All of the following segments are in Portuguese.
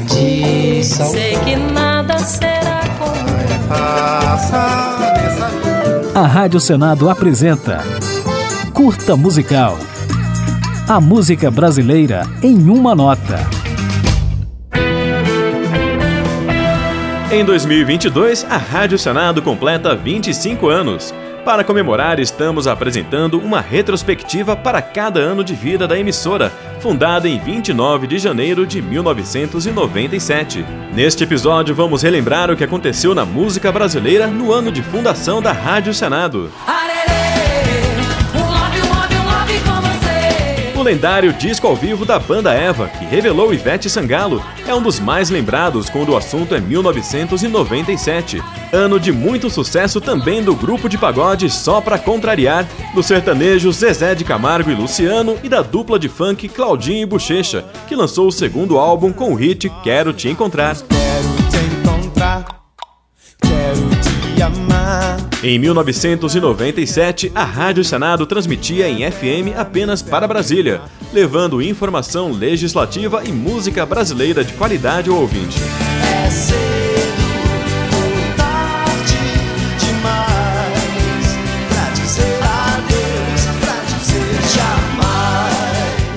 de sal. Sei que nada será como A Rádio Senado apresenta Curta Musical. A música brasileira em uma nota. Em 2022, a Rádio Senado completa 25 anos. Para comemorar, estamos apresentando uma retrospectiva para cada ano de vida da emissora, fundada em 29 de janeiro de 1997. Neste episódio, vamos relembrar o que aconteceu na música brasileira no ano de fundação da Rádio Senado. O lendário disco ao vivo da banda Eva, que revelou Ivete Sangalo, é um dos mais lembrados quando o assunto é 1997. Ano de muito sucesso também do grupo de pagode Só Pra Contrariar, do sertanejo Zezé de Camargo e Luciano e da dupla de funk Claudinho e Bochecha, que lançou o segundo álbum com o hit Quero Te Encontrar. Quero te encontrar, quero te amar. Em 1997, a Rádio Senado transmitia em FM apenas para Brasília, levando informação legislativa e música brasileira de qualidade ao ouvinte.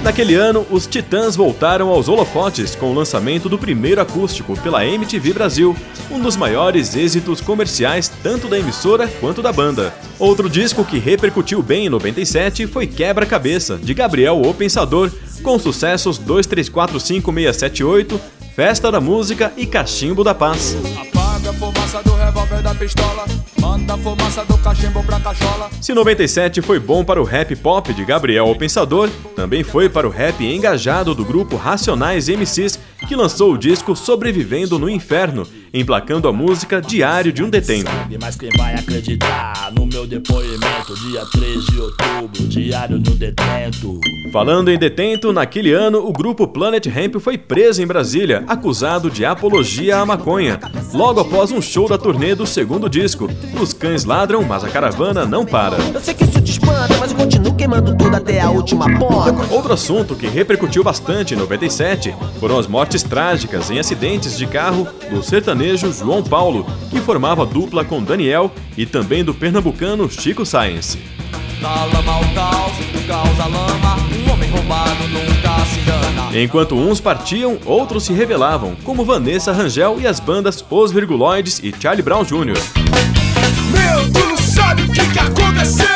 Naquele ano, os Titãs voltaram aos holofotes com o lançamento do primeiro acústico pela MTV Brasil, um dos maiores êxitos comerciais tanto da emissora quanto da banda. Outro disco que repercutiu bem em 97 foi Quebra-Cabeça, de Gabriel O Pensador, com sucessos 2345678, Festa da Música e Cachimbo da Paz. Fumaça do revólver da pistola. Manda fumaça do cachimbo pra cachola. Se 97 foi bom para o rap pop de Gabriel O Pensador, também foi para o rap engajado do grupo Racionais MCs, que lançou o disco Sobrevivendo no Inferno, emplacando a música Diário de um Detento. Mas quem vai acreditar no meu depoimento? Dia 3 de outubro, diário no detento. Falando em detento, naquele ano o grupo Planet Hemp foi preso em Brasília, acusado de apologia à maconha, logo após um show da turnê do segundo disco. Os cães ladram, mas a caravana não para. Eu sei que isso te espanta, mas eu continuo queimando tudo até a última ponta. Outro assunto que repercutiu bastante em 97 foram as mortes trágicas em acidentes de carro do sertanejo João Paulo, que formava dupla com Daniel, e também do pernambucano Chico Science. Da lama ao caos, do caos à lama. Um homem roubado nunca se engana. Enquanto uns partiam, outros se revelavam, como Vanessa Rangel e as bandas Os Virguloides e Charlie Brown Jr. Meu, tu não sabe o que, que aconteceu?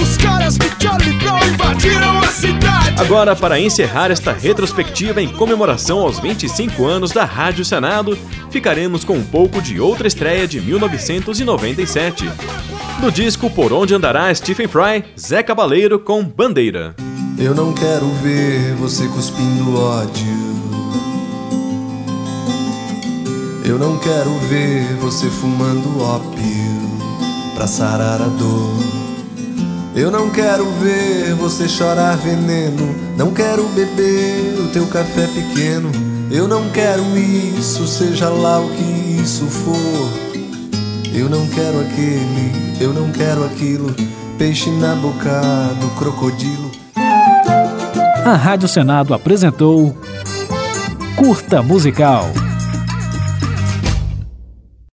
Os caras do Charlie Brown invadiram a cidade. Agora, para encerrar esta retrospectiva em comemoração aos 25 anos da Rádio Senado, ficaremos com um pouco de outra estreia de 1997. Do disco Por Onde Andará Stephen Fry, Zé Cabaleiro com Bandeira. Eu não quero ver você cuspindo ódio. Eu não quero ver você fumando ópio pra sarar a dor. Eu não quero ver você chorar veneno. Não quero beber o teu café pequeno. Eu não quero isso, seja lá o que isso for. Eu não quero aquele, eu não quero aquilo. Peixe na boca do crocodilo. A Rádio Senado apresentou Curta Musical.